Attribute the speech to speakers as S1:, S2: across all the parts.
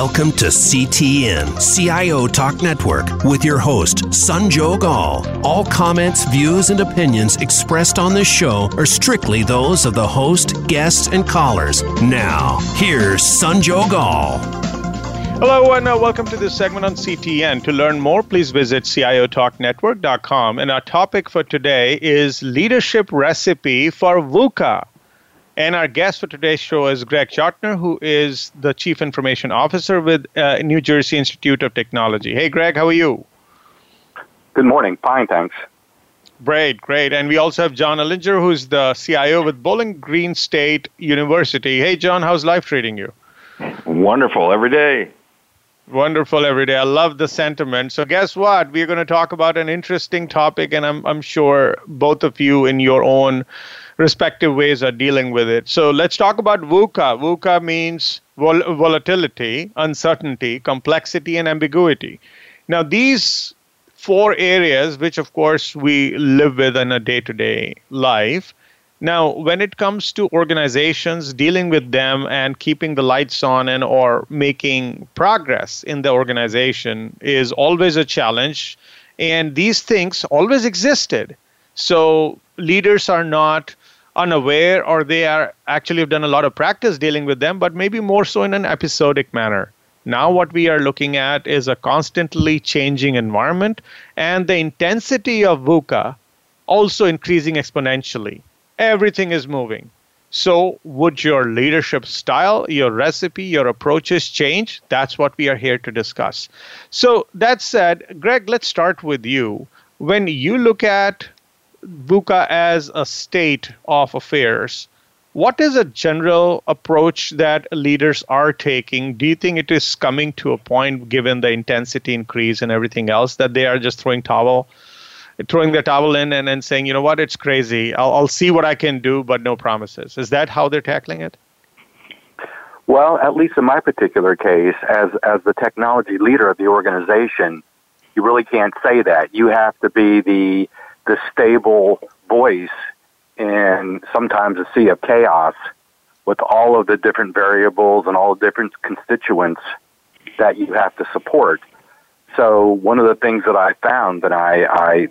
S1: Welcome to CTN, CIO Talk Network, with your host, Sanjog Aul. All comments, views, and opinions expressed on this show are strictly those of the host, guests, and callers. Now, here's Sanjog Aul.
S2: Hello, and uh, welcome to this segment on CTN. To learn more, please visit CIOTalkNetwork.com. And our topic for today is leadership recipe for VUCA. And our guest for today's show is Gregg Chottiner, who is the Chief Information Officer with uh, New Jersey Institute of Technology. Hey, Gregg, how are you?
S3: Good morning. Fine, thanks.
S2: Great, great. And we also have John Ellinger, who's the CIO with Bowling Green State University. Hey, John, how's life treating you?
S4: Wonderful every day.
S2: Wonderful every day. I love the sentiment. So, guess what? We're going to talk about an interesting topic, and I'm, I'm sure both of you, in your own respective ways are dealing with it. So let's talk about VUCA. VUCA means vol- volatility, uncertainty, complexity, and ambiguity. Now, these four areas, which of course we live with in a day to day life, now, when it comes to organizations dealing with them and keeping the lights on and or making progress in the organization is always a challenge and these things always existed. So leaders are not unaware or they are actually have done a lot of practice dealing with them, but maybe more so in an episodic manner. Now, what we are looking at is a constantly changing environment and the intensity of VUCA also increasing exponentially. Everything is moving. So, would your leadership style, your recipe, your approaches change? That's what we are here to discuss. So, that said, Gregg, let's start with you. When you look at VUCA as a state of affairs, what is a general approach that leaders are taking? Do you think it is coming to a point, given the intensity increase and everything else, that they are just throwing towel, throwing their towel in and then saying, you know what, it's crazy. I'll, I'll see what I can do, but no promises. Is that how they're tackling it?
S3: Well, at least in my particular case, as as the technology leader of the organization, you really can't say that. You have to be the the stable voice in sometimes a sea of chaos with all of the different variables and all the different constituents that you have to support. So one of the things that I found that I, I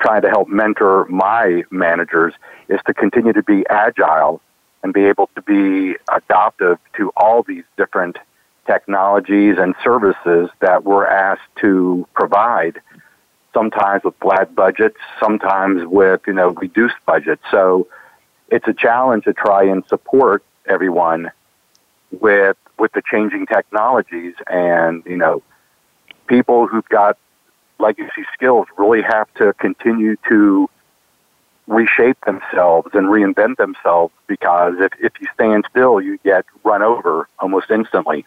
S3: try to help mentor my managers is to continue to be agile and be able to be adaptive to all these different technologies and services that we're asked to provide sometimes with flat budgets, sometimes with, you know, reduced budgets. So it's a challenge to try and support everyone with with the changing technologies and, you know, people who've got legacy skills really have to continue to reshape themselves and reinvent themselves because if, if you stand still, you get run over almost instantly.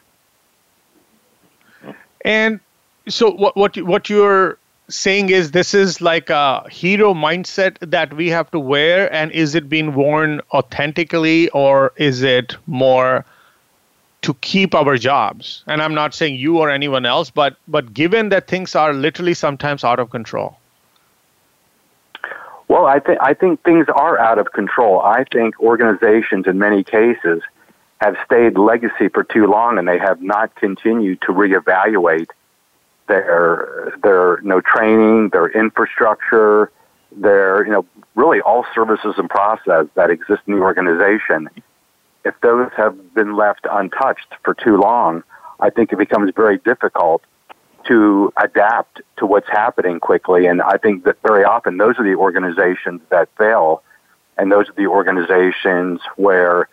S2: And so what what what you're saying is this is like a hero mindset that we have to wear and is it being worn authentically or is it more to keep our jobs? And i'm not saying you or anyone else but but given that things are literally sometimes out of control.
S3: Well i think i think things are out of control. I think organizations in many cases have stayed legacy for too long and they have not continued to reevaluate their their you know training, their infrastructure, their you know really all services and process that exist in the organization. If those have been left untouched for too long, I think it becomes very difficult to adapt to what's happening quickly. And I think that very often those are the organizations that fail, and those are the organizations where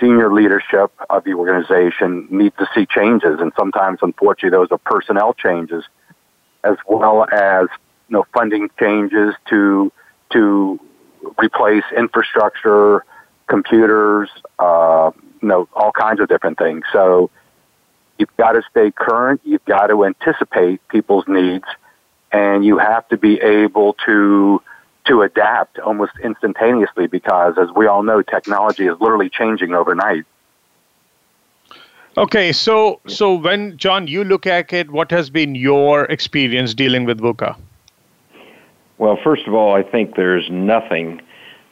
S3: senior leadership of the organization needs to see changes, and sometimes, unfortunately, those are personnel changes, as well as you know funding changes to to replace infrastructure, computers, uh, you know, all kinds of different things. So you've got to stay current. You've got to anticipate people's needs, and you have to be able to to adapt almost instantaneously because, as we all know, technology is literally changing overnight.
S2: Okay, so so when John, you look at it, what has been your experience dealing with VUCA?
S4: Well, first of all, I think there's nothing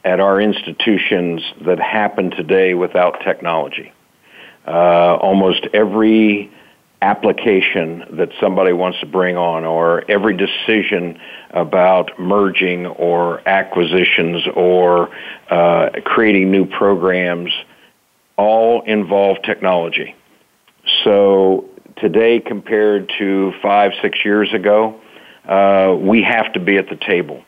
S4: at our institutions that happen today without technology. Uh, almost every application that somebody wants to bring on or every decision about merging or acquisitions or uh, creating new programs all involve technology. So today compared to five, six years ago, uh, we have to be at the table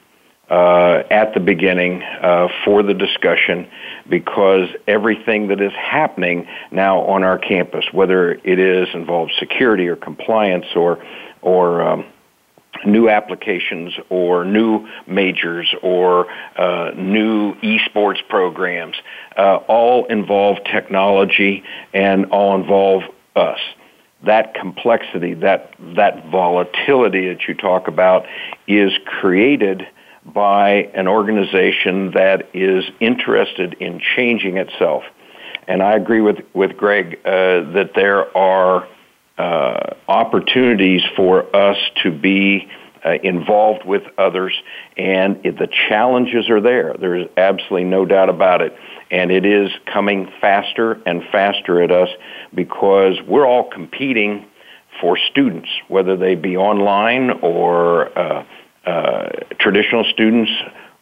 S4: uh, at the beginning uh, for the discussion because everything that is happening now on our campus, whether it is involved security or compliance or or um, new applications or new majors or uh, new esports programs, uh, all involve technology and all involve us. That complexity, that that volatility that you talk about, is created by an organization that is interested in changing itself. And I agree with, with Gregg uh, that there are uh, opportunities for us to be uh, involved with others, and the challenges are there. There's absolutely no doubt about it. And it is coming faster and faster at us because we're all competing for students, whether they be online or uh, traditional students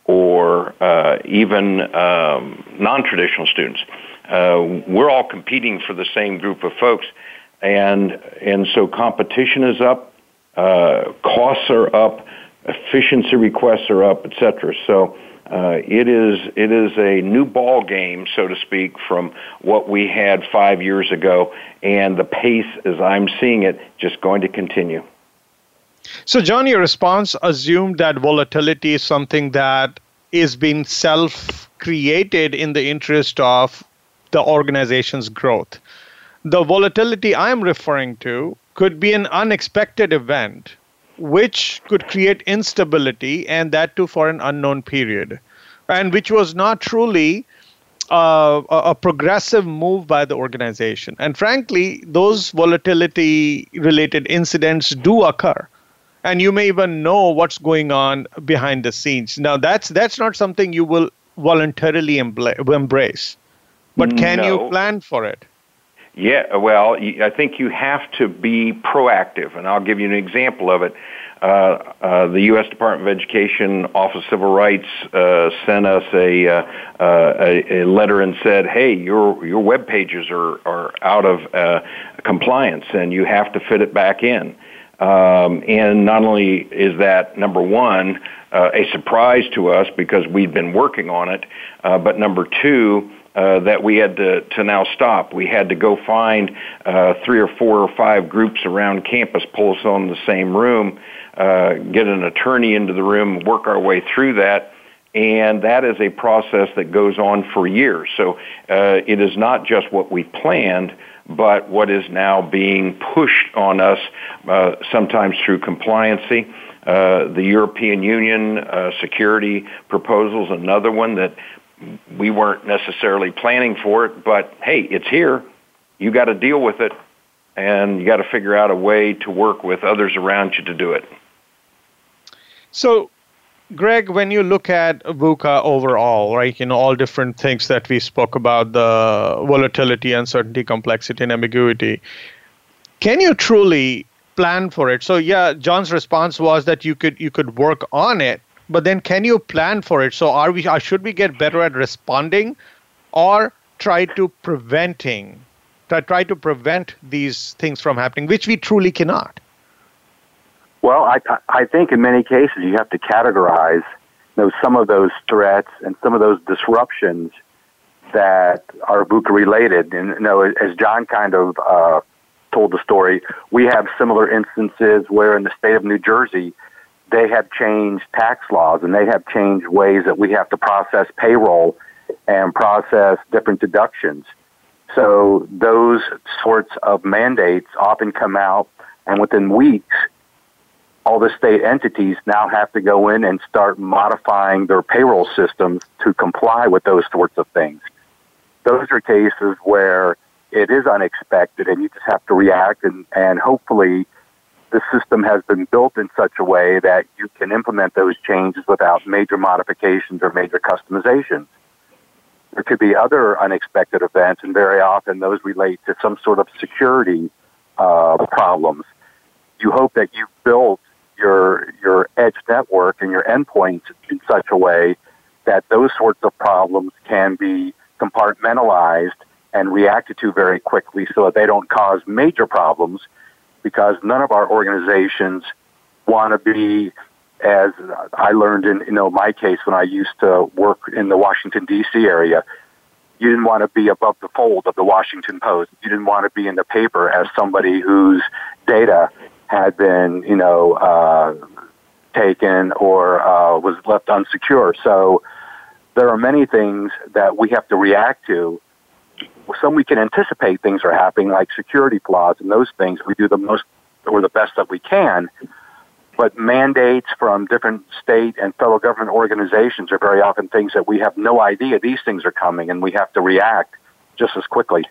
S4: or uh, even um, non-traditional students. Uh, we're all competing for the same group of folks, and and so competition is up, uh, costs are up, efficiency requests are up, etc. So. Uh, it is it is a new ball game, so to speak, from what we had five years ago, and the pace, as I'm seeing it, just going to continue.
S2: So, John, your response assumed that volatility is something that is being self created in the interest of the organization's growth. The volatility I'm referring to could be an unexpected event which could create instability and that too for an unknown period and which was not truly uh, a progressive move by the organization and frankly those volatility related incidents do occur and you may even know what's going on behind the scenes. Now, that's that's not something you will voluntarily embrace, but can
S4: no.
S2: you plan for it?
S4: Yeah, well, I think you have to be proactive, and I'll give you an example of it. Uh, uh, the U.S. Department of Education Office of Civil Rights uh, sent us a, uh, uh, a, a letter and said, "Hey, your your web pages are are out of uh, compliance, and you have to fit it back in." Um, and not only is that number one uh, a surprise to us because we'd been working on it, uh, but number two. Uh, that we had to, to now stop. We had to go find uh, three or four or five groups around campus, pull us in the same room, uh, get an attorney into the room, work our way through that, and that is a process that goes on for years. So uh, it is not just what we planned, but what is now being pushed on us, uh, sometimes through compliancy. Uh, the European Union uh, security proposals, another one that we weren't necessarily planning for it, but hey, it's here. You got to deal with it, and you got to figure out a way to work with others around you to do it.
S2: So, Gregg, when you look at VUCA overall, right, you know, all different things that we spoke about the volatility, uncertainty, complexity, and ambiguity, can you truly plan for it? So, yeah, John's response was that you could you could work on it, but then can you plan for it? So, are we uh, should we get better at responding, or try to preventing, try, try to prevent these things from happening, which we truly cannot?
S3: Well, I, I think in many cases you have to categorize you know, some of those threats and some of those disruptions that are VUCA related. And you know, as John kind of uh, told the story, we have similar instances where in the state of New Jersey, they have changed tax laws and they have changed ways that we have to process payroll and process different deductions. So those sorts of mandates often come out, and within weeks, all the state entities now have to go in and start modifying their payroll systems to comply with those sorts of things. Those are cases where it is unexpected and you just have to react and, and hopefully the system has been built in such a way that you can implement those changes without major modifications or major customizations. There could be other unexpected events and very often those relate to some sort of security uh, problems. You hope that you've built your your edge network and your endpoints in such a way that those sorts of problems can be compartmentalized and reacted to very quickly so that they don't cause major problems because none of our organizations want to be as I learned in you know my case when I used to work in the Washington D.C. area. You didn't want to be above the fold of the Washington Post. You didn't want to be in the paper as somebody whose data had been you know uh, taken or uh, was left unsecure. So there are many things that we have to react to. Some we can anticipate things are happening, like security flaws and those things. We do the most or the best that we can. But mandates from different state and federal government organizations are very often things that we have no idea these things are coming, and we have to react just as quickly.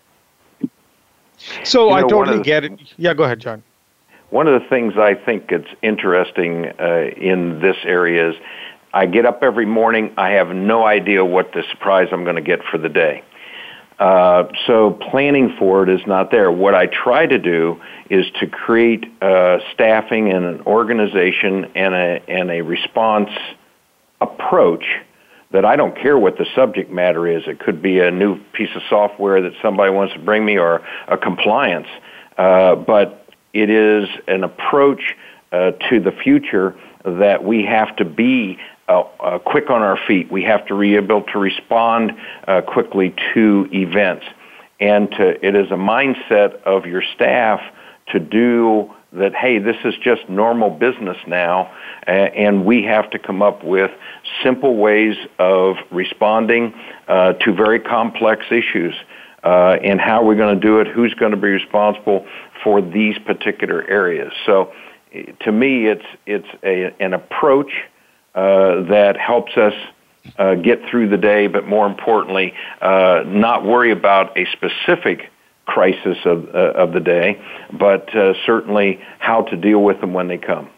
S2: So you I totally the, get it. Yeah, go ahead, John.
S4: One of the things I think it's interesting uh, in this area is I get up every morning. I have no idea what the surprise I'm going to get for the day. Uh, so planning for it is not there. What I try to do is to create uh, staffing and an organization and a and a response approach that I don't care what the subject matter is. It could be a new piece of software that somebody wants to bring me or a compliance, uh, but it is an approach uh, to the future that we have to be uh, uh, quick on our feet. We have to be able to respond uh, quickly to events. And to, it is a mindset of your staff to do that, hey, this is just normal business now, and we have to come up with simple ways of responding uh, to very complex issues. Uh, and how we're going to do it, who's going to be responsible for these particular areas. So, to me, it's it's a, an approach uh, that helps us uh, get through the day, but more importantly, uh, not worry about a specific crisis of, uh, of the day, but uh, certainly how to deal with them when they come.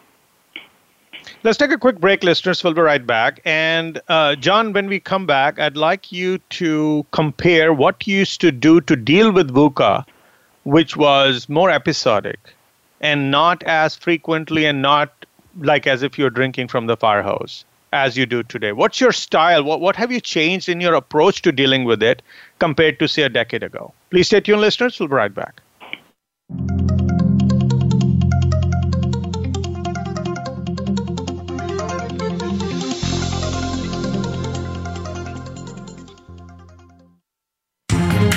S2: Let's take a quick break, listeners. We'll be right back. And uh, John, when we come back, I'd like you to compare what you used to do to deal with VUCA, which was more episodic and not as frequently and not like as if you're drinking from the fire hose as you do today? What's your style? What, what have you changed in your approach to dealing with it compared to, say, a decade ago? Please stay tuned, listeners. We'll be right back.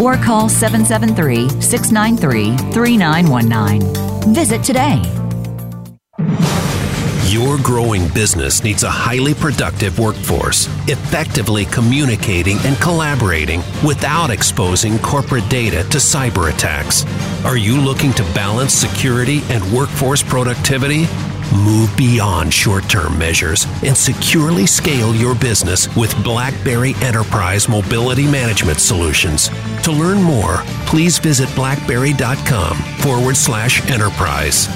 S5: or call 773 693 3919. Visit today.
S1: Your growing business needs a highly productive workforce, effectively communicating and collaborating without exposing corporate data to cyber attacks. Are you looking to balance security and workforce productivity? Move beyond short term measures and securely scale your business with BlackBerry Enterprise Mobility Management Solutions. To learn more, please visit blackberry.com forward slash enterprise.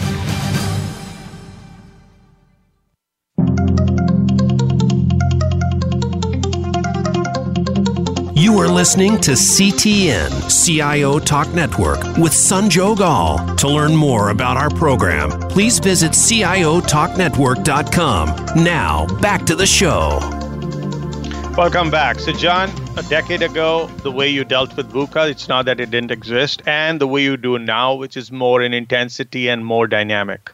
S1: You are listening to CTN, CIO Talk Network, with Sanjog Aul. To learn more about our program, please visit CIOTalkNetwork.com. Now, back to the show.
S2: Welcome back. So, John, a decade ago, the way you dealt with VUCA, it's not that it didn't exist, and the way you do now, which is more in intensity and more dynamic.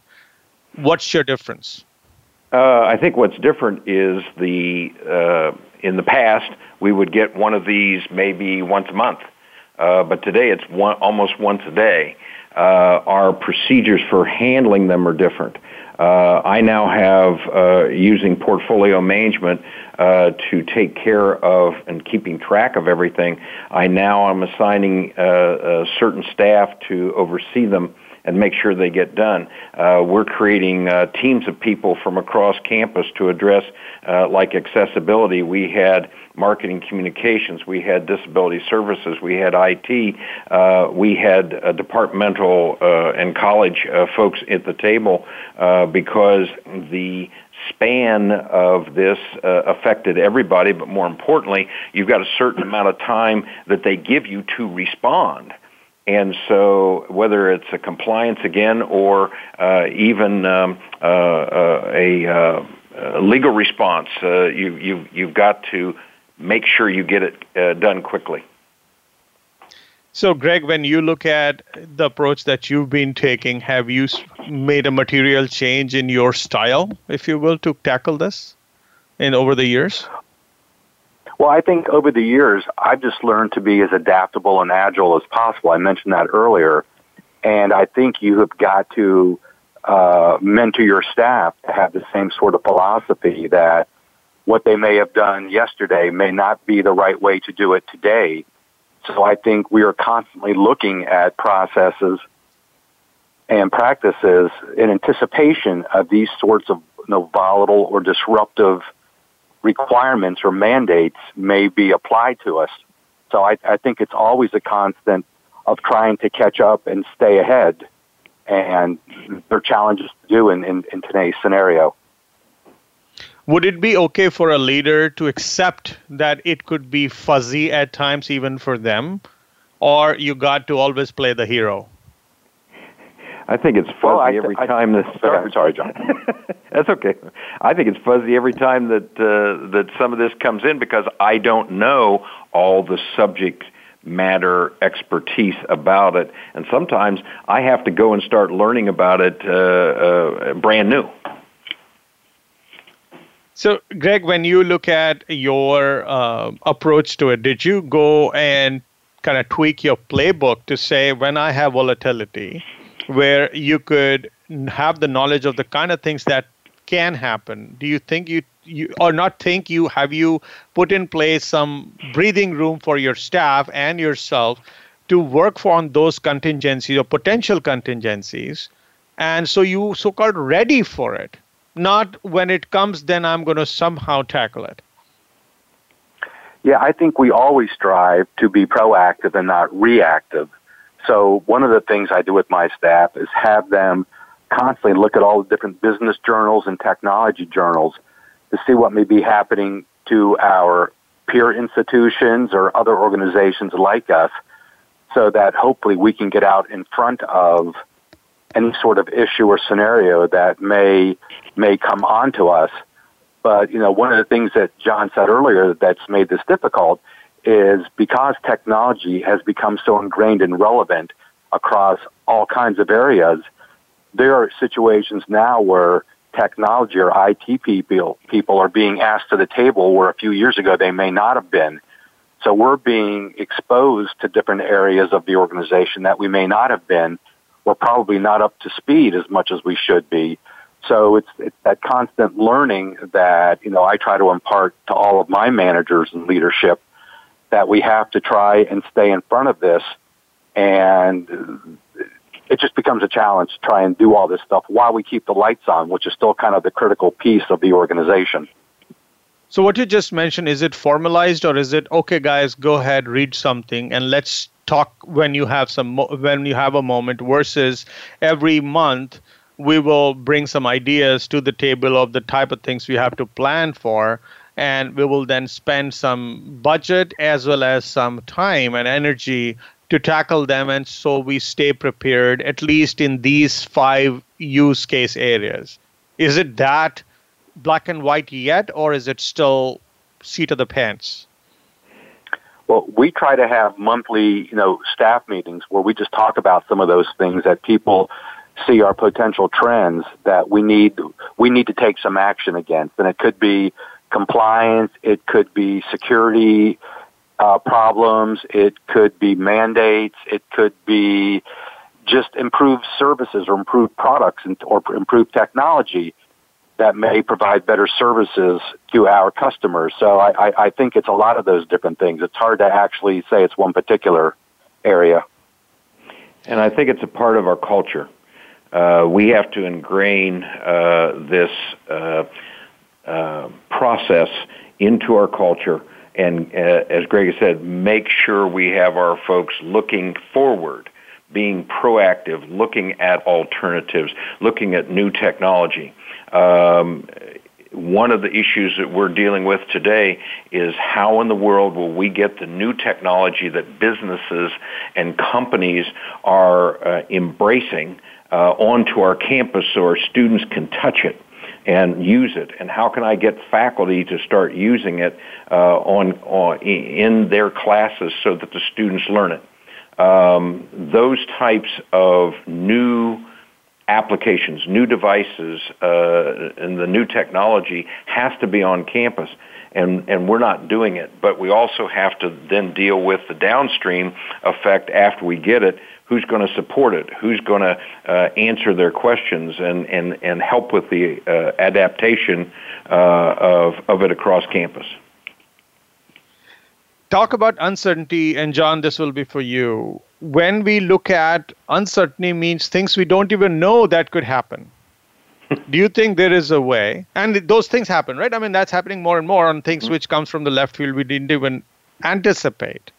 S2: What's your difference?
S4: Uh, I think what's different is the uh, in the past we would get one of these maybe once a month, uh, but today it's one, almost once a day. Uh, our procedures for handling them are different. Uh, I now have uh, using portfolio management uh, to take care of and keeping track of everything. I now am assigning uh, certain staff to oversee them and make sure they get done. Uh, we're creating uh, teams of people from across campus to address uh, like accessibility. We had marketing communications, we had disability services, we had IT, uh, we had uh, departmental uh, and college uh, folks at the table uh, because the span of this uh, affected everybody, but more importantly, you've got a certain amount of time that they give you to respond. And so, whether it's a compliance again or even um, a, uh, legal response, uh, you, you, you've got to make sure you get it done quickly.
S2: So, Gregg, when you look at the approach that you've been taking, have you made a material change in your style, if you will, to tackle this in over the years?
S3: Well, I think over the years, I've just learned to be as adaptable and agile as possible. I mentioned that earlier. And I think you have got to uh, mentor your staff to have the same sort of philosophy that what they may have done yesterday may not be the right way to do it today so I think we are constantly looking at processes and practices in anticipation of these sorts of you know, volatile or disruptive requirements or mandates may be applied to us. So I, I think it's always a constant of trying to catch up and stay ahead. And there are challenges to do in, in, in today's scenario.
S2: Would it be okay for a leader to accept that it could be fuzzy at times, even for them, or you got to always play the hero?
S4: I think it's fuzzy well, every I, time that.
S3: Sorry, sorry, John.
S4: That's okay. I think it's fuzzy every time that uh, that some of this comes in because I don't know all the subject matter expertise about it, and sometimes I have to go and start learning about it uh, uh, brand new.
S2: So, Gregg, when you look at your uh, approach to it, did you go and kind of tweak your playbook to say, when I have volatility, where you could have the knowledge of the kind of things that can happen? Do you think you, you or not think you have you put in place some breathing room for your staff and yourself to work on those contingencies or potential contingencies? And so you so called ready for it not when it comes, then I'm going to somehow tackle it.
S3: Yeah, I think we always strive to be proactive and not reactive. So one of the things I do with my staff is have them constantly look at all the different business journals and technology journals to see what may be happening to our peer institutions or other organizations like us so that hopefully we can get out in front of any sort of issue or scenario that may may come onto us. But you know, one of the things that John said earlier that's made this difficult is because technology has become so ingrained and relevant across all kinds of areas. There are situations now where technology or IT people people are being asked to the table where a few years ago they may not have been. So we're being exposed to different areas of the organization that we may not have been we're probably not up to speed as much as we should be. So it's, it's that constant learning that, you know, I try to impart to all of my managers and leadership that we have to try and stay in front of this. And it just becomes a challenge to try and do all this stuff while we keep the lights on, which is still kind of the critical piece of the organization.
S2: So what you just mentioned, is it formalized or is it, okay, guys, go ahead, read something and let's talk when you have some when you have a moment versus every month we will bring some ideas to the table of the type of things we have to plan for and we will then spend some budget as well as some time and energy to tackle them and so we stay prepared at least in these five use case areas. Is it that black and white yet or is it still seat of the pants?
S3: Well, we try to have monthly, you know, staff meetings where we just talk about some of those things that people see are potential trends that we need we need to take some action against, and it could be compliance, it could be security uh, problems, it could be mandates, it could be just improved services or improved products and, or improved technology that may provide better services to our customers. So I, I, I think it's a lot of those different things. It's hard to actually say it's one particular area.
S4: And I think it's a part of our culture. Uh, we have to ingrain uh, this uh, uh process into our culture, and uh, as Gregg said, make sure we have our folks looking forward, being proactive, looking at alternatives, looking at new technology. Um, one of the issues that we're dealing with today is how in the world will we get the new technology that businesses and companies are uh, embracing uh, onto our campus so our students can touch it and use it? And how can I get faculty to start using it uh, on, on in their classes so that the students learn it? Um, those types of new applications, new devices, uh, and the new technology has to be on campus. And, and we're not doing it. But we also have to then deal with the downstream effect after we get it. Who's going to support it? Who's going to uh, answer their questions and, and, and help with the uh, adaptation uh, of, of it across campus?
S2: Talk about uncertainty, and John, this will be for you when we look at uncertainty means things we don't even know that could happen. Do you think there is a way? And those things happen right? I mean that's happening more and more on things mm-hmm. which comes from the left field we didn't even anticipate.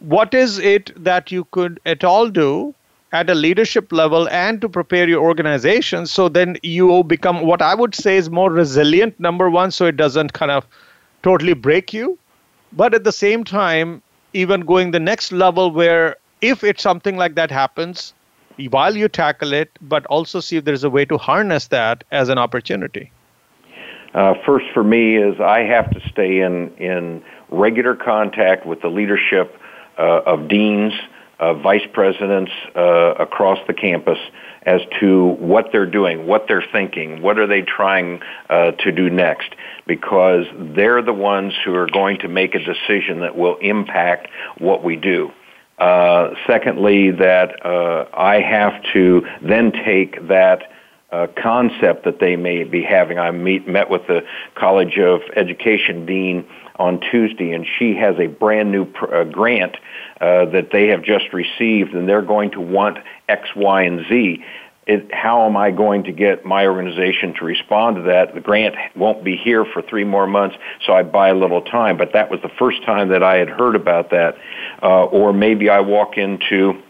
S2: What is it that you could at all do at a leadership level and to prepare your organization so then you become what i would say is more resilient number one so it doesn't kind of totally break you but at the same time even going the next level where if it's something like that happens, while you tackle it, but also see if there's a way to harness that as an opportunity?
S4: Uh, first, for me, is I have to stay in in regular contact with the leadership uh, of deans, uh, vice presidents uh, across the campus as to what they're doing, what they're thinking, what are they trying uh, to do next because they're the ones who are going to make a decision that will impact what we do. Uh, secondly, that uh, I have to then take that uh, concept that they may be having. I meet, met with the College of Education dean on Tuesday, and she has a brand new pr- uh, grant uh, that they have just received, and they're going to want X, Y, and Z it, how am I going to get my organization to respond to that? The grant won't be here for three more months, so I buy a little time. But that was the first time that I had heard about that. Uh, or maybe I walk into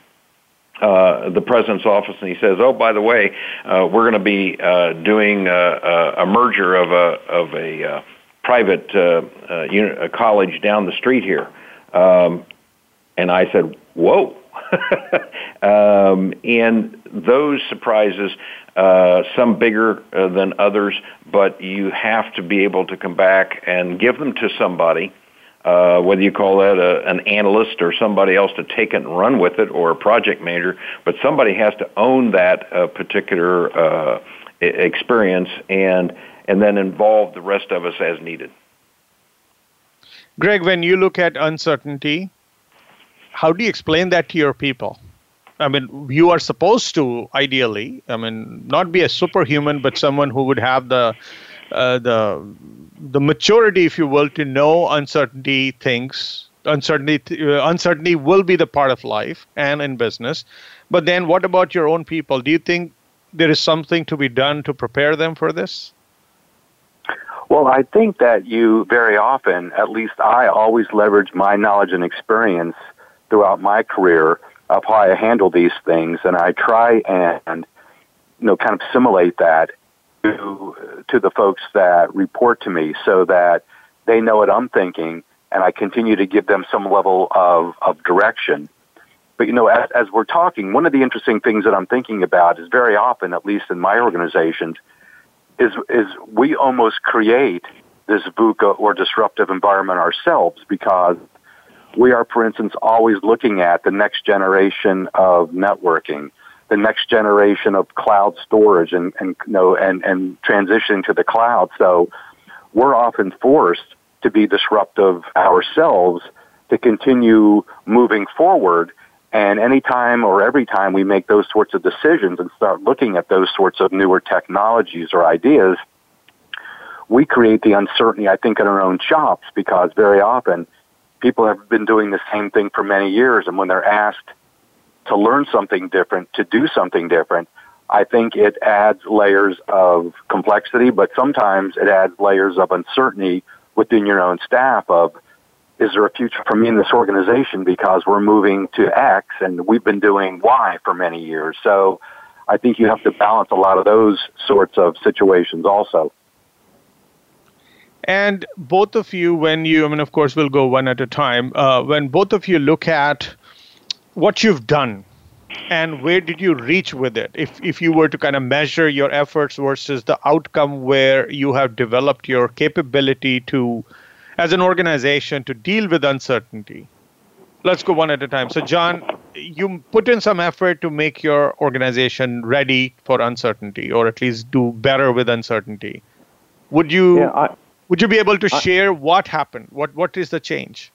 S4: uh, the president's office and he says, "Oh, by the way, uh, we're going to be uh, doing a, a merger of a of a uh, private uh, uh, a college down the street here." Um, and I said, "Whoa." um, and those surprises, uh, some bigger uh, than others, but you have to be able to come back and give them to somebody. Uh, whether you call that a, an analyst or somebody else to take it and run with it, or a project manager, but somebody has to own that uh, particular uh, experience and and then involve the rest of us as needed.
S2: Gregg, when you look at uncertainty, how do you explain that to your people? I mean, you are supposed to ideally, I mean, not be a superhuman, but someone who would have the uh, the the maturity, if you will, to know uncertainty things. Uncertainty, uh, uncertainty will be the part of life and in business. But then, what about your own people? Do you think there is something to be done to prepare them for this?
S3: Well, I think that you very often, at least I always leverage my knowledge and experience throughout my career of how I handle these things, and I try and you know kind of simulate that to to the folks that report to me, so that they know what I'm thinking, and I continue to give them some level of of direction. But you know, as, as we're talking, one of the interesting things that I'm thinking about is very often, at least in my organization, is is we almost create this VUCA or disruptive environment ourselves because we are, for instance, always looking at the next generation of networking. the next generation of cloud storage and, and you know and, and transitioning to the cloud. So we're often forced to be disruptive ourselves to continue moving forward. And anytime or every time we make those sorts of decisions and start looking at those sorts of newer technologies or ideas, we create the uncertainty, I think, in our own shops because very often people have been doing the same thing for many years. And when they're asked to learn something different, to do something different, I think it adds layers of complexity, but sometimes it adds layers of uncertainty within your own staff of, is there a future for me in this organization because we're moving to X and we've been doing Y for many years. So I think you have to balance a lot of those sorts of situations also.
S2: And both of you, when you, I mean, of course, we'll go one at a time. Uh, when both of you look at what you've done and where did you reach with it if if you were to kind of measure your efforts versus the outcome where you have developed your capability to as an organization to deal with uncertainty. Let's go one at a time. So john you put in some effort to make your organization ready for uncertainty or at least do better with uncertainty. Would you yeah, I, would you be able to I, share what happened? What what is the change?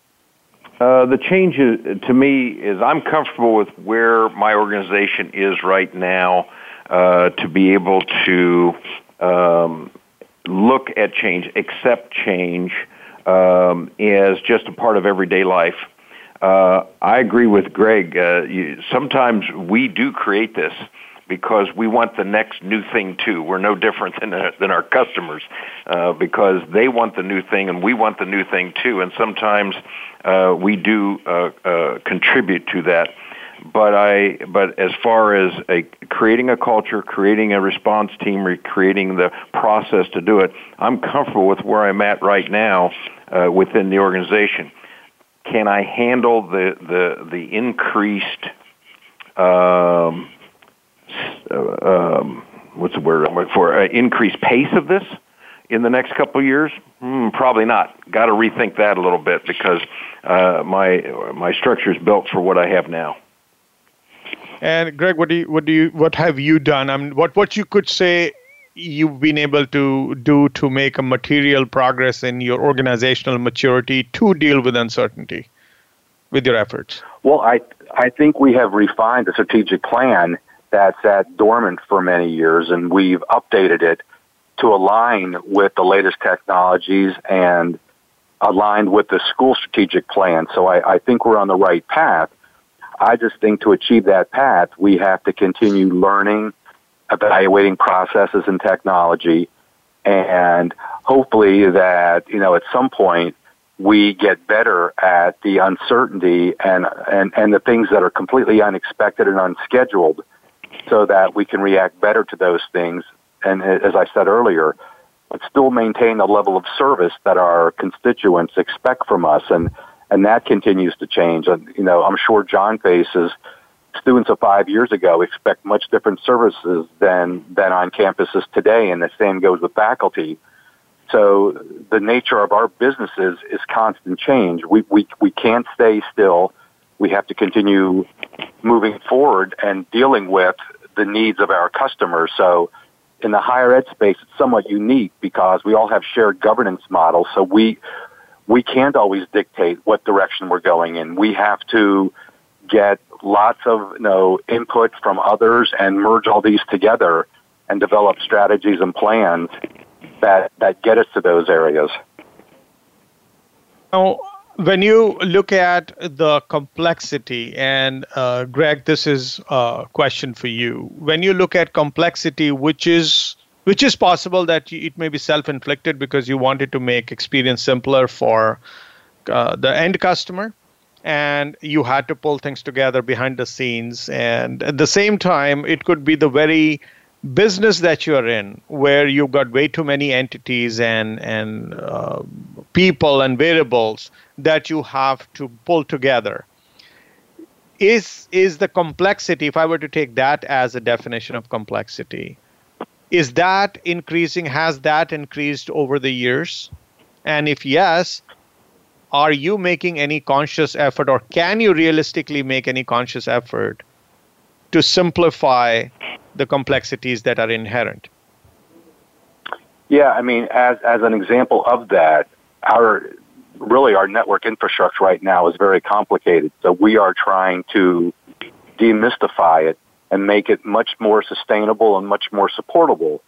S4: Uh, the change is, to me is I'm comfortable with where my organization is right now uh, to be able to um, look at change, accept change um, as just a part of everyday life. Uh, I agree with Gregg. Uh, you, sometimes we do create this because we want the next new thing too. We're no different than uh, than our customers uh, because they want the new thing and we want the new thing too. And sometimes uh, we do uh, uh, contribute to that. But I, but as far as a, creating a culture, creating a response team, re- creating the process to do it, I'm comfortable with where I'm at right now uh, within the organization. Can I handle the the the increased um, um, what's the word I'm looking for? Uh, increased pace of this in the next couple of years? Hmm, probably not. Got to rethink that a little bit because uh, my my structure is built for what I have now.
S2: And Gregg, what do you what do you what have you done? I mean, what what you could say you've been able to do to make a material progress in your organizational maturity to deal with uncertainty with your efforts?
S3: Well, I I think we have refined the strategic plan that sat dormant for many years, and we've updated it to align with the latest technologies and aligned with the school strategic plan. So I, I think we're on the right path. I just think to achieve that path, we have to continue learning, evaluating processes and technology, and hopefully that, you know, at some point we get better at the uncertainty and, and, and the things that are completely unexpected and unscheduled so that we can react better to those things. And as I said earlier, but still maintain the level of service that our constituents expect from us. And, and that continues to change. And, you know, I'm sure John faces students of five years ago expect much different services than, than on campuses today. And the same goes with faculty. So the nature of our businesses is constant change. We, we, we can't stay still. We have to continue moving forward and dealing with the needs of our customers. So in the higher ed space, it's somewhat unique because we all have shared governance models. So we, we can't always dictate what direction we're going in. We have to get lots of you know, input from others and merge all these together and develop strategies and plans that, that get us to those areas.
S2: Now, when you look at the complexity, and uh, Gregg, this is a question for you. When you look at complexity, which is which is possible that it may be self-inflicted because you wanted to make experience simpler for uh, the end customer, and you had to pull things together behind the scenes. And at the same time, it could be the very business that you're in where you've got way too many entities and and uh, people and variables that you have to pull together is is the complexity if i were to take that as a definition of complexity is that increasing has that increased over the years and if yes are you making any conscious effort or can you realistically make any conscious effort to simplify the complexities that are inherent?
S3: Yeah, I mean, as as an example of that, our really our network infrastructure right now is very complicated. So we are trying to demystify it and make it much more sustainable and much more supportable.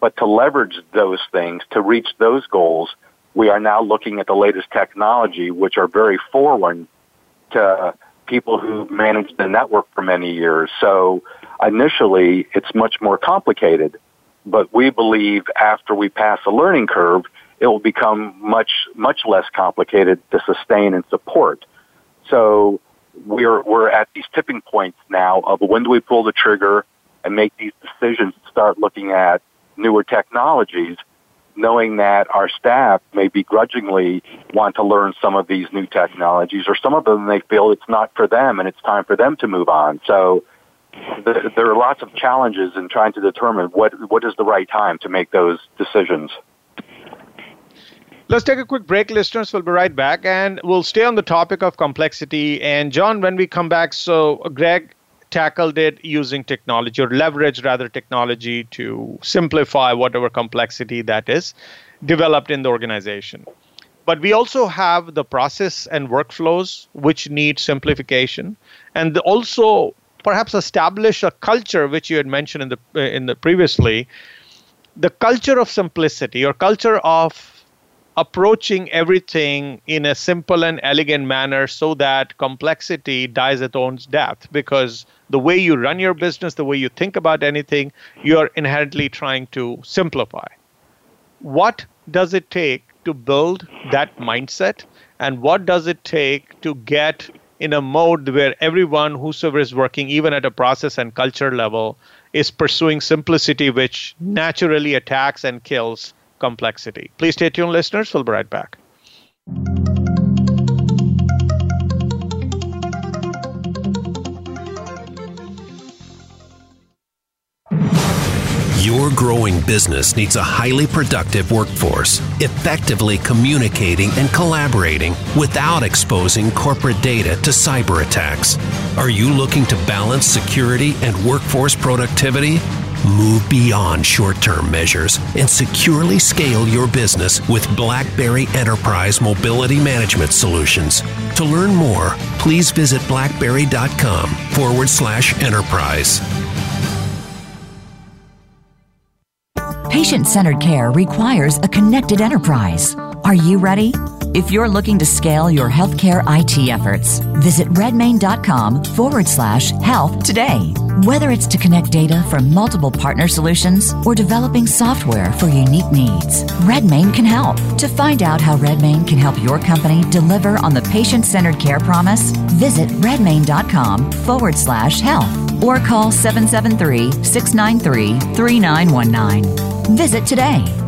S3: But to leverage those things, to reach those goals, we are now looking at the latest technology, which are very foreign to people who managed the network for many years. So initially, it's much more complicated. But we believe after we pass the learning curve, it will become much, much less complicated to sustain and support. So we're, we're at these tipping points now of when do we pull the trigger and make these decisions to start looking at newer technologies, knowing that our staff may begrudgingly want to learn some of these new technologies, or some of them they feel it's not for them and it's time for them to move on. So the, there are lots of challenges in trying to determine what what is the right time to make those decisions.
S2: Let's take a quick break, listeners. We'll be right back and we'll stay on the topic of complexity. And, John, when we come back, so Gregg tackled it using technology or leveraged rather technology to simplify whatever complexity that is developed in the organization. But we also have the process and workflows which need simplification and also perhaps establish a culture which you had mentioned in the uh, in the previously the culture of simplicity or culture of approaching everything in a simple and elegant manner so that complexity dies at own death. Because the way you run your business the way you think about anything you're inherently trying to simplify. What does it take to build that mindset? And what does it take to get in a mode where everyone whosoever is working even at a process and culture level is pursuing simplicity which naturally attacks and kills complexity. Please stay tuned, listeners. We'll be right back.
S1: Your growing business needs a highly productive workforce, effectively communicating and collaborating without exposing corporate data to cyber attacks. Are you looking to balance security and workforce productivity? Move beyond short term measures and securely scale your business with BlackBerry Enterprise Mobility Management Solutions. To learn more, please visit blackberry.com forward slash enterprise.
S5: Patient centered care requires a connected enterprise. Are you ready? If you're looking to scale your healthcare IT efforts, visit redmane.com forward slash health today. Whether it's to connect data from multiple partner solutions or developing software for unique needs, Redmane can help. To find out how Redmane can help your company deliver on the patient centered care promise, visit redmane.com forward slash health or call 773 693 3919. Visit today.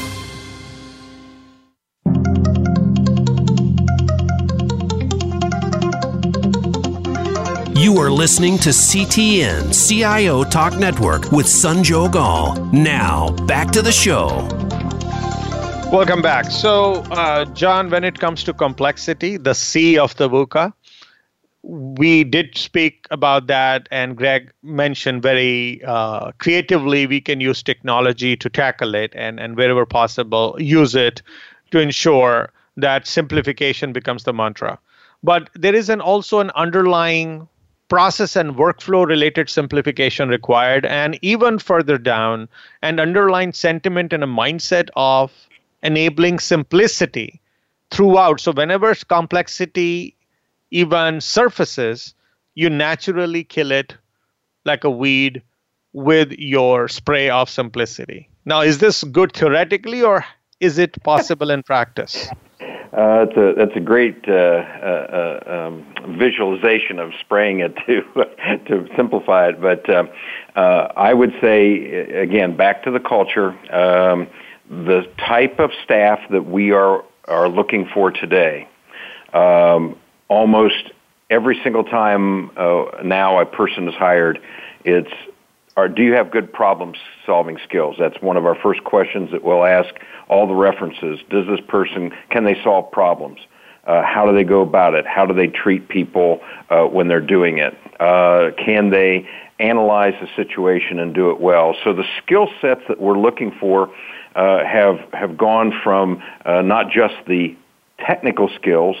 S1: You are listening to CTN CIO Talk Network with Sanjog Aul. Now, back to the show.
S2: Welcome back. So, uh, John, when it comes to complexity, the C of the VUCA, we did speak about that, and Gregg mentioned very uh, creatively we can use technology to tackle it and, and wherever possible, use it to ensure that simplification becomes the mantra. But there is an also an underlying process and workflow related simplification required, and even further down, an underlying sentiment and a mindset of enabling simplicity throughout. So, whenever complexity even surfaces, you naturally kill it like a weed with your spray of simplicity. Now, is this good theoretically or is it possible in practice?
S4: Uh, that's a that's a great uh, uh, uh, um, visualization of spraying it to to simplify it. But uh, uh, I would say again, back to the culture, um, the type of staff that we are are looking for today. Um, almost every single time now a person is hired, it's are, do you have good problem solving skills? That's one of our first questions that we'll ask all the references. Does this person, can they solve problems? Uh, how do they go about it? How do they treat people uh, when they're doing it? Uh, can they analyze the situation and do it well? So the skill sets that we're looking for uh, have have gone from uh, not just the technical skills,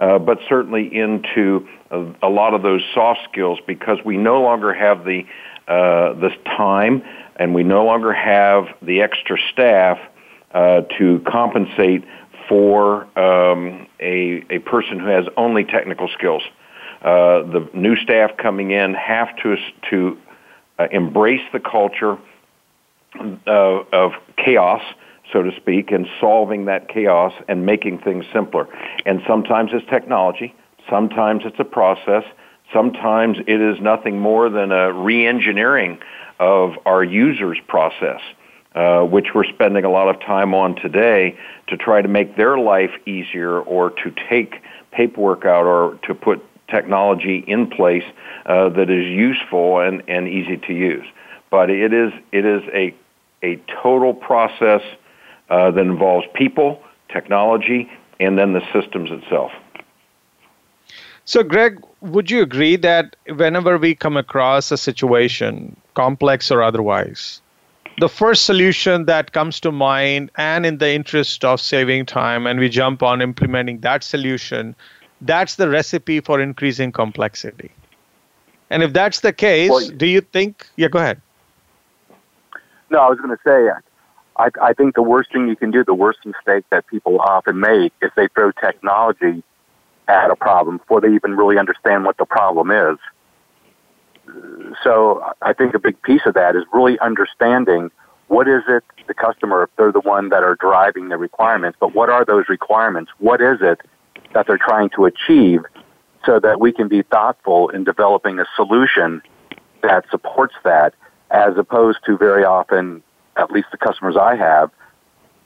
S4: uh, but certainly into a, a lot of those soft skills because we no longer have the uh, this time, and we no longer have the extra staff uh, to compensate for um, a, a person who has only technical skills. Uh, the new staff coming in have to to uh, embrace the culture uh, of chaos, so to speak, and solving that chaos and making things simpler. And sometimes it's technology, sometimes it's a process, Sometimes it is nothing more than a re-engineering of our users' process, uh, which we're spending a lot of time on today to try to make their life easier or to take paperwork out or to put technology in place uh, that is useful and, and easy to use. But it is, it is a, a total process uh, that involves people, technology, and then the systems itself.
S2: So, Gregg, would you agree that whenever we come across a situation, complex or otherwise, the first solution that comes to mind, and in the interest of saving time, and we jump on implementing that solution, that's the recipe for increasing complexity? And if that's the case, well, do you think? Yeah, go ahead.
S3: No, I was going to say, I, I think the worst thing you can do, the worst mistake that people often make, is they throw technology at a problem before they even really understand what the problem is. So I think a big piece of that is really understanding what is it the customer, if they're the one that are driving the requirements, but what are those requirements? What is it that they're trying to achieve so that we can be thoughtful in developing a solution that supports that as opposed to very often, at least the customers I have,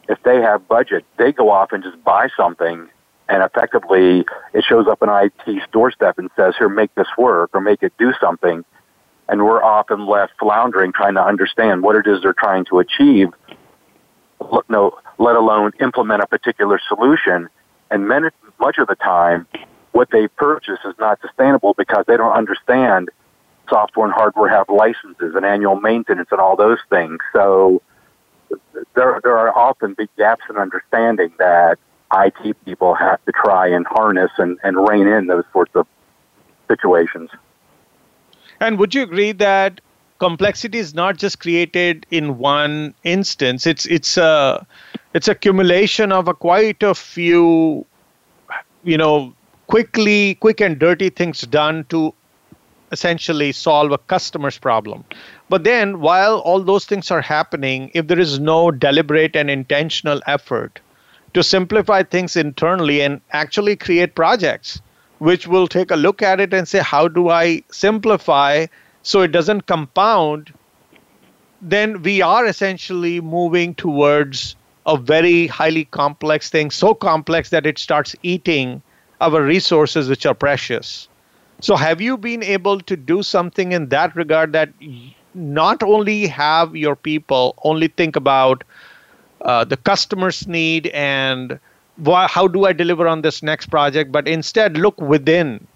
S3: if they have budget, they go off and just buy something and effectively it shows up on IT's doorstep and says, here, make this work or make it do something. And we're often left floundering trying to understand what it is they're trying to achieve, no, let alone implement a particular solution. And many, much of the time, what they purchase is not sustainable because they don't understand software and hardware have licenses and annual maintenance and all those things. So there, there are often big gaps in understanding that IT people have to try and harness and, and rein in those sorts of situations.
S2: And would you agree that complexity is not just created in one instance? It's it's a it's accumulation of a quite a few, you know, quickly quick and dirty things done to essentially solve a customer's problem. But then, while all those things are happening, if there is no deliberate and intentional effort to simplify things internally and actually create projects which will take a look at it and say how do i simplify so it doesn't compound then we are essentially moving towards a very highly complex thing so complex that it starts eating our resources which are precious so have you been able to do something in that regard that not only have your people only think about uh, the customer's need and how do I deliver on this next project, but instead look within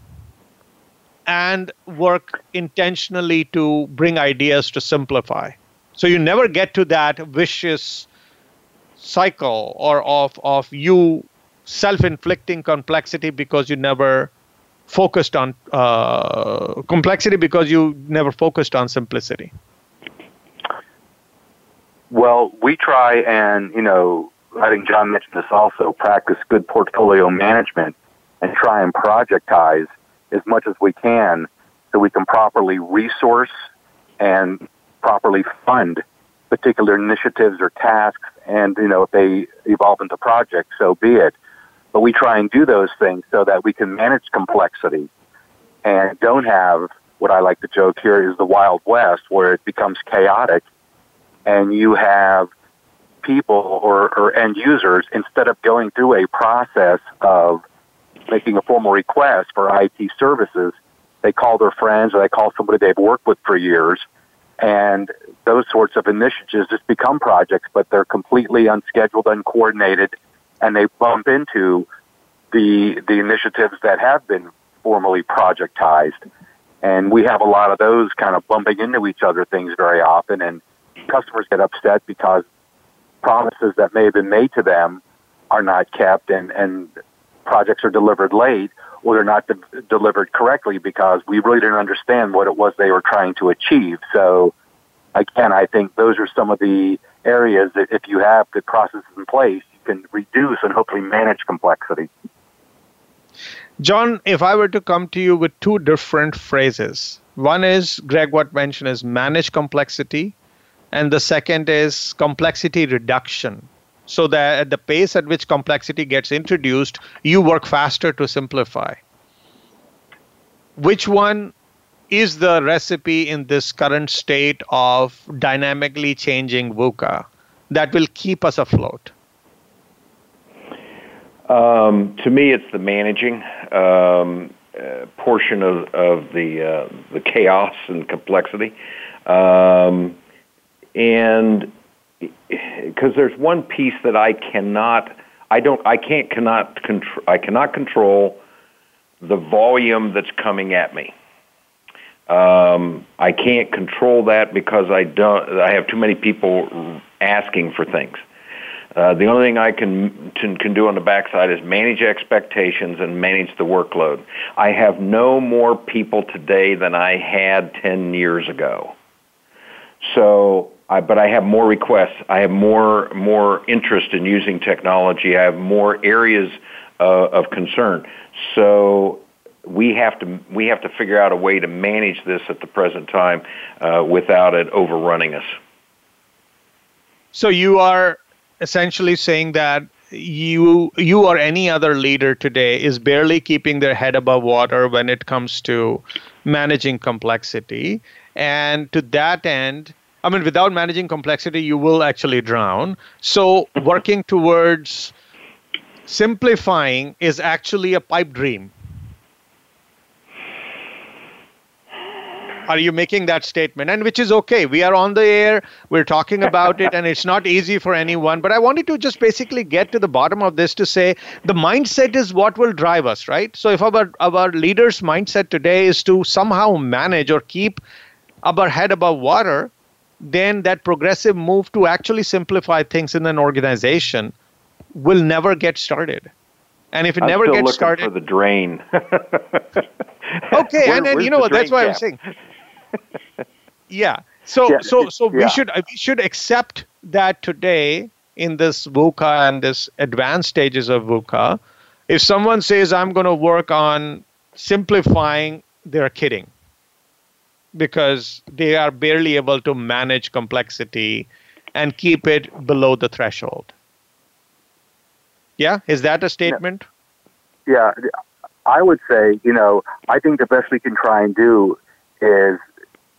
S2: and work intentionally to bring ideas to simplify. So you never get to that vicious cycle or of, of you self-inflicting complexity because you never focused on uh, complexity because you never focused on simplicity.
S3: Well, we try and, you know, I think John mentioned this also, practice good portfolio management and try and projectize as much as we can so we can properly resource and properly fund particular initiatives or tasks and, you know, if they evolve into projects, so be it. But we try and do those things so that we can manage complexity and don't have what I like to joke here is the Wild West where it becomes chaotic and you have people or, or end users, instead of going through a process of making a formal request for IT services, they call their friends or they call somebody they've worked with for years. And those sorts of initiatives just become projects, but they're completely unscheduled, uncoordinated, and they bump into the the initiatives that have been formally projectized. And we have a lot of those kind of bumping into each other things very often, and customers get upset because promises that may have been made to them are not kept, and, and projects are delivered late, or they're not de- delivered correctly because we really didn't understand what it was they were trying to achieve. So, again, I think those are some of the areas that if you have good processes in place, can reduce and hopefully manage complexity.
S2: John, if I were to come to you with two different phrases, one is Gregg what mentioned is manage complexity, and the second is complexity reduction. So that at the pace at which complexity gets introduced, you work faster to simplify. Which one is the recipe in this current state of dynamically changing VUCA that will keep us afloat?
S4: Um, to me, it's the managing um, uh, portion of, of the uh, the chaos and complexity, um, and because there's one piece that I cannot, I don't, I can't cannot control, I cannot control the volume that's coming at me. Um, I can't control that because I don't. I have too many people asking for things. Uh, the only thing I can can do on the backside is manage expectations and manage the workload. I have no more people today than I had ten years ago. So, I, but I have more requests. I have more more interest in using technology. I have more areas uh, of concern. So we have to we have to figure out a way to manage this at the present time uh, without it overrunning us.
S2: So you are essentially saying that you you or any other leader today is barely keeping their head above water when it comes to managing complexity. And to that end i mean without managing complexity you will actually drown. So working towards simplifying is actually a pipe dream are you making that statement? And which is okay. We are on the air. We're talking about it and it's not easy for anyone. But i wanted to just basically get to the bottom of this to say the mindset is what will drive us right? So if our our leaders mindset today is to somehow manage or keep our head above water then that progressive move to actually simplify things in an organization will never get started. And if it
S4: I'm
S2: never gets started
S4: for the drain.
S2: Okay and, and you know what? That's why i'm saying yeah. So yeah. so so we should uh, we should accept that today in this VUCA and this advanced stages of VUCA, if someone says I'm going to work on simplifying, they're kidding because they are barely able to manage complexity and keep it below the threshold. Yeah, is that a statement?
S3: Yeah, I would say, you know, I think the best we can try and do is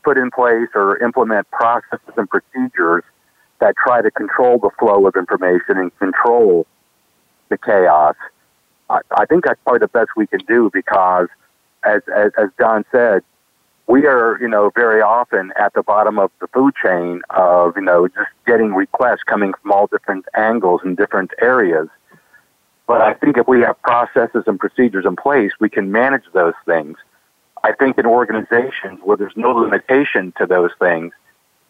S3: put in place or implement processes and procedures that try to control the flow of information and control the chaos. I, I think that's probably the best we can do because, as, as, as John said, we are, you know, very often at the bottom of the food chain of, you know, just getting requests coming from all different angles and different areas. But I think if we have processes and procedures in place, we can manage those things. I think in organizations where there's no limitation to those things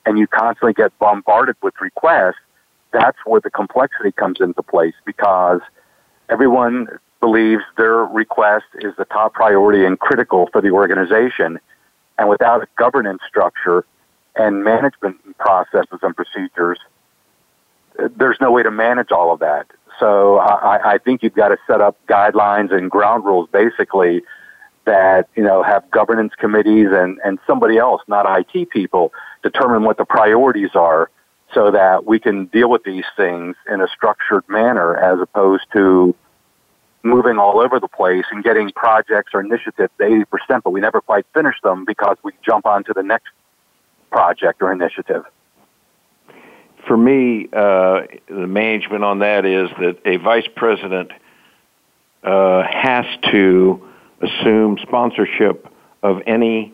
S3: and you constantly get bombarded with requests, that's where the complexity comes into place because everyone believes their request is the top priority and critical for the organization. And without a governance structure and management processes and procedures, there's no way to manage all of that. So I, I think you've got to set up guidelines and ground rules basically that you know have governance committees and and somebody else, not IT people, determine what the priorities are, so that we can deal with these things in a structured manner, as opposed to moving all over the place and getting projects or initiatives 80%, but we never quite finish them because we jump on to the next project or initiative.
S4: For me, uh, the management on that is that a vice president uh, has to assume sponsorship of any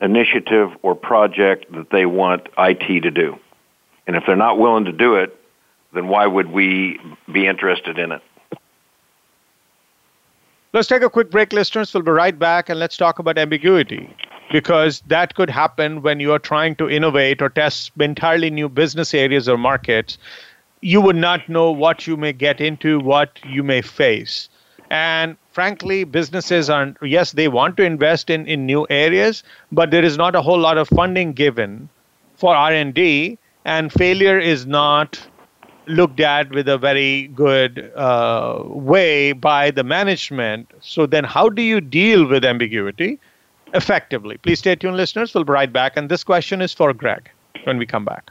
S4: initiative or project that they want IT to do. And if they're not willing to do it, then why would we be interested in it?
S2: Let's take a quick break, listeners. We'll be right back and let's talk about ambiguity because that could happen when you are trying to innovate or test entirely new business areas or markets. You would not know what you may get into, what you may face. And frankly, businesses are, yes, they want to invest in, in new areas, but there is not a whole lot of funding given for R&D, and failure is not looked at with a very good uh, way by the management. So then, how do you deal with ambiguity effectively? Please stay tuned, listeners. We'll be right back. And this question is for Gregg when we come back.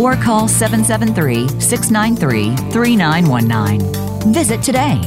S5: or call 773 693 3919. Visit today.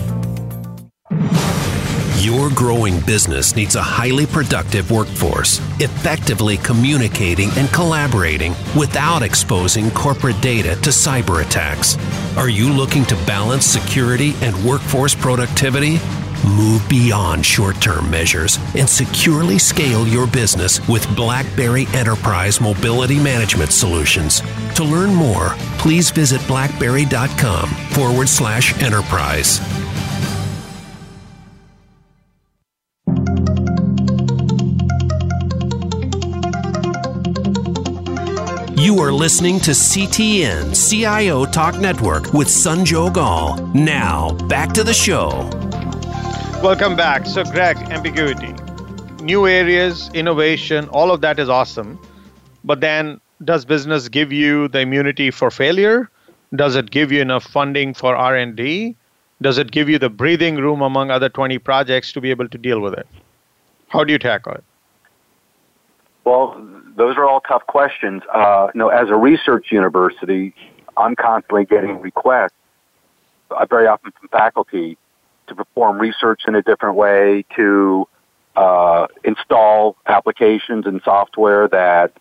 S1: Your growing business needs a highly productive workforce, effectively communicating and collaborating without exposing corporate data to cyber attacks. Are you looking to balance security and workforce productivity? Move beyond short term measures and securely scale your business with BlackBerry Enterprise Mobility Management Solutions. To learn more, please visit blackberry.com forward slash enterprise. You are listening to CTN CIO Talk Network with Sanjog Aul. Now, back to the show.
S2: Welcome back. So, Gregg, ambiguity, new areas, innovation, all of that is awesome. But then, does business give you the immunity for failure? Does it give you enough funding for R&D? Does it give you the breathing room among other 20 projects to be able to deal with it? How do you tackle it?
S3: Well, those are all tough questions. Uh, you know, as a research university, I'm constantly getting requests, uh, very often from faculty, to perform research in a different way, to uh, install applications and software that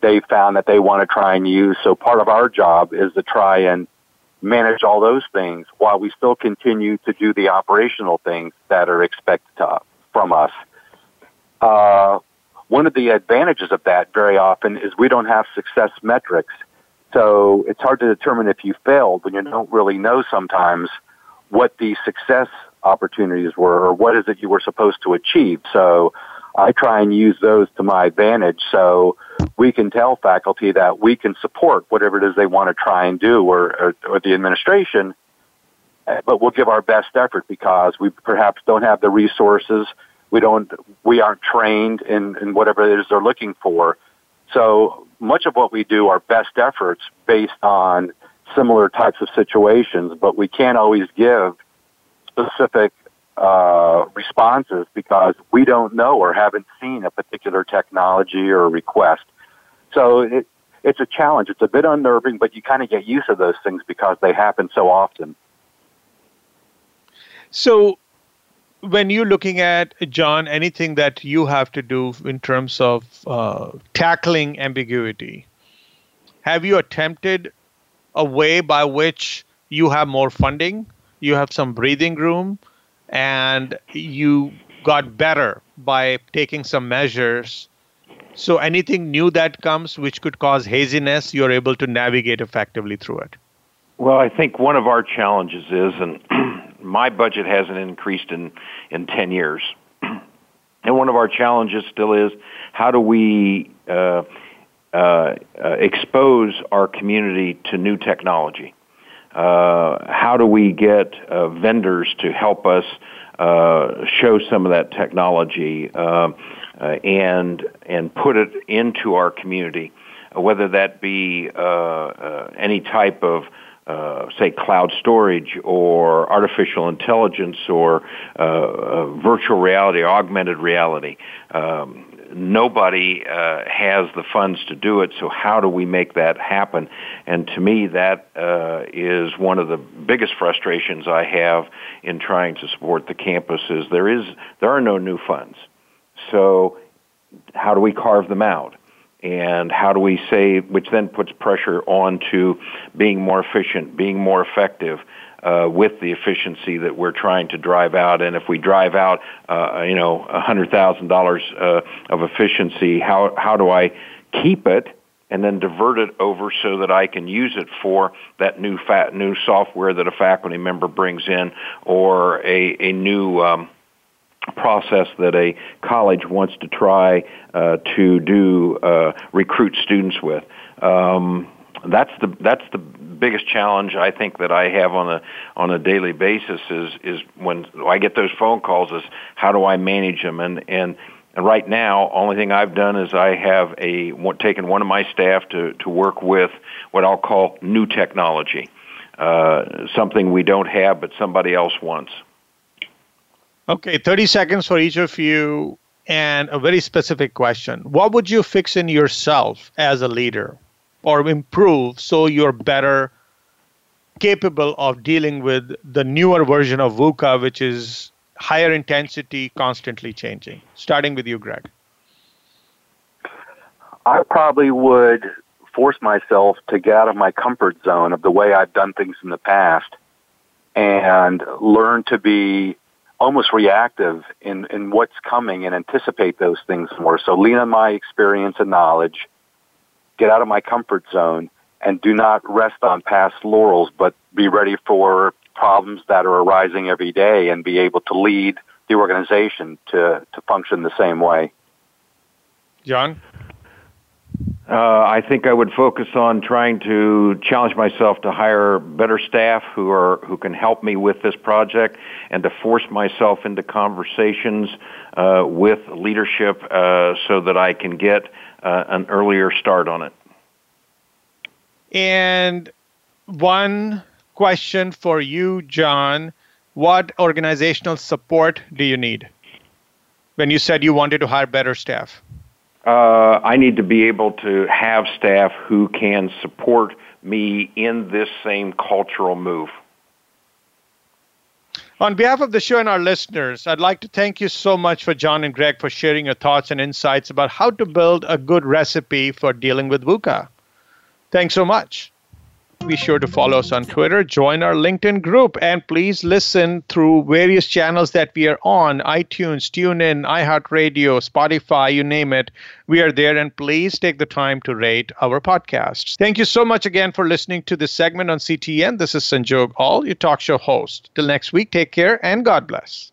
S3: they found that they want to try and use. So part of our job is to try and manage all those things while we still continue to do the operational things that are expected to, from us. Uh, one of the advantages of that very often is we don't have success metrics. So it's hard to determine if you failed when you don't really know sometimes what the success opportunities were or what is it you were supposed to achieve. So I try and use those to my advantage so we can tell faculty that we can support whatever it is they want to try and do or, or, or the administration, eh, but we'll give our best effort because we perhaps don't have the resources. We don't, we aren't trained in, in whatever it is they're looking for. So much of what we do are best efforts based on similar types of situations, but we can't always give specific uh, responses because we don't know or haven't seen a particular technology or request. So it, it's a challenge. It's a bit unnerving, but you kind of get used to those things because they happen so often.
S2: So, when you're looking at John, anything that you have to do in terms of uh, tackling ambiguity, have you attempted a way by which you have more funding, you have some breathing room, and you got better by taking some measures. So anything new that comes which could cause haziness, you're able to navigate effectively through it.
S4: Well, I think one of our challenges is, and my budget hasn't increased in, in 10 years. and one of our challenges still is how do we uh, uh, uh, expose our community to new technology? Uh, how do we get uh, vendors to help us uh, show some of that technology and and put it into our community, whether that be any type of uh, say cloud storage or artificial intelligence or uh, uh, virtual reality, augmented reality. Um, nobody uh, has the funds to do it, so how do we make that happen? And to me, that uh, is one of the biggest frustrations I have in trying to support the campuses. There is there are no new funds, so how do we carve them out? and how do we save, which then puts pressure on to being more efficient, being more effective. Uh, with the efficiency that we're trying to drive out, and if we drive out, uh, you know, a hundred thousand uh, dollars of efficiency, how how do I keep it and then divert it over so that I can use it for that new fat new software that a faculty member brings in, or a a new um, process that a college wants to try uh, to do uh, recruit students with. Um, that's the that's the biggest challenge I think that I have on a on a daily basis is is when I get those phone calls is how do I manage them and and and right now, only thing I've done is I have a taken one of my staff to to work with what I'll call new technology, uh, something we don't have but somebody else wants.
S2: Okay, 30 seconds for each of you and a very specific question. What would you fix in yourself as a leader or improve so you're better capable of dealing with the newer version of VUCA, which is higher intensity, constantly changing? Starting with you, Gregg.
S3: I probably would force myself to get out of my comfort zone of the way I've done things in the past and learn to be almost reactive in, in what's coming and anticipate those things more. So lean on my experience and knowledge, get out of my comfort zone, and do not rest on past laurels, but be ready for problems that are arising every day and be able to lead the organization to, to function the same way.
S2: John?
S4: Uh, I think I would focus on trying to challenge myself to hire better staff who are who can help me with this project, and to force myself into conversations uh, with leadership uh, so that I can get uh, an earlier start on it.
S2: And one question for you, John: What organizational support do you need? When you said you wanted to hire better staff
S4: uh, I need to be able to have staff who can support me in this same cultural move.
S2: On behalf of the show and our listeners, I'd like to thank you so much for John and Gregg for sharing your thoughts and insights about how to build a good recipe for dealing with VUCA. Thanks so much. Be sure to follow us on Twitter, join our LinkedIn group, and please listen through various channels that we are on iTunes, TuneIn, iHeartRadio, Spotify, you name it. We are there, and please take the time to rate our podcasts. Thank you so much again for listening to this segment on CTN. This is Sanjog Aul, your talk show host. Till next week, take care and God bless.